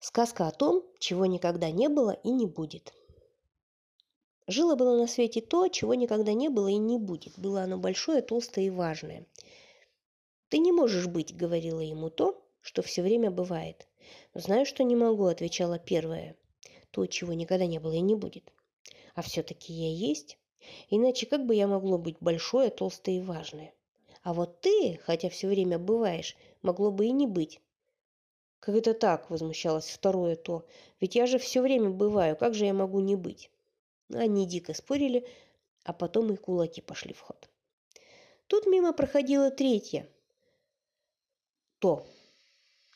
Сказка о том, чего никогда не было и не будет. Жило-было на свете то, чего никогда не было и не будет. Было оно большое, толстое и важное. «Ты не можешь быть», — говорила ему то, что все время бывает. «Знаю, что не могу», — отвечала первая. «То, чего никогда не было и не будет». «А все-таки я есть. Иначе как бы я могло быть большое, толстое и важное? А вот ты, хотя все время бываешь, могло бы и не быть. «Как это так?» – возмущалось второе то. «Ведь я же все время бываю, как же я могу не быть?» Они дико спорили, а потом и кулаки пошли в ход. Тут мимо проходило третье. То.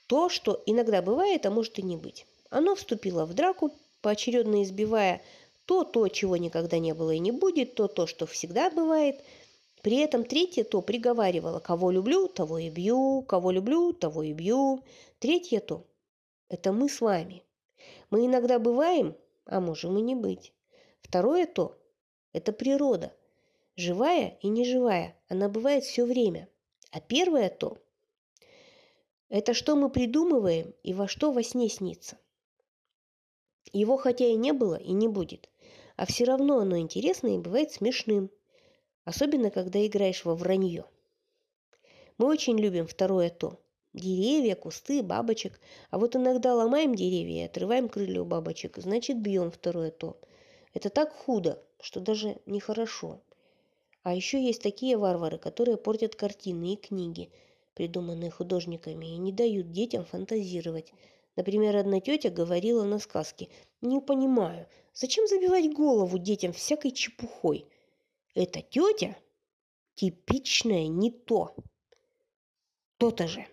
То, что иногда бывает, а может и не быть. Оно вступило в драку, поочередно избивая то то, чего никогда не было и не будет, то то, что всегда бывает – при этом третье то приговаривало «кого люблю, того и бью, кого люблю, того и бью». Третье то – это мы с вами. Мы иногда бываем, а можем и не быть. Второе то – это природа. Живая и неживая, она бывает все время. А первое то – это что мы придумываем и во что во сне снится. Его хотя и не было и не будет, а все равно оно интересно и бывает смешным – Особенно, когда играешь во вранье. Мы очень любим второе то. Деревья, кусты, бабочек. А вот иногда ломаем деревья и отрываем крылья у бабочек. Значит, бьем второе то. Это так худо, что даже нехорошо. А еще есть такие варвары, которые портят картины и книги, придуманные художниками, и не дают детям фантазировать. Например, одна тетя говорила на сказке «Не понимаю, зачем забивать голову детям всякой чепухой? Эта тетя типичная не то. То-то же.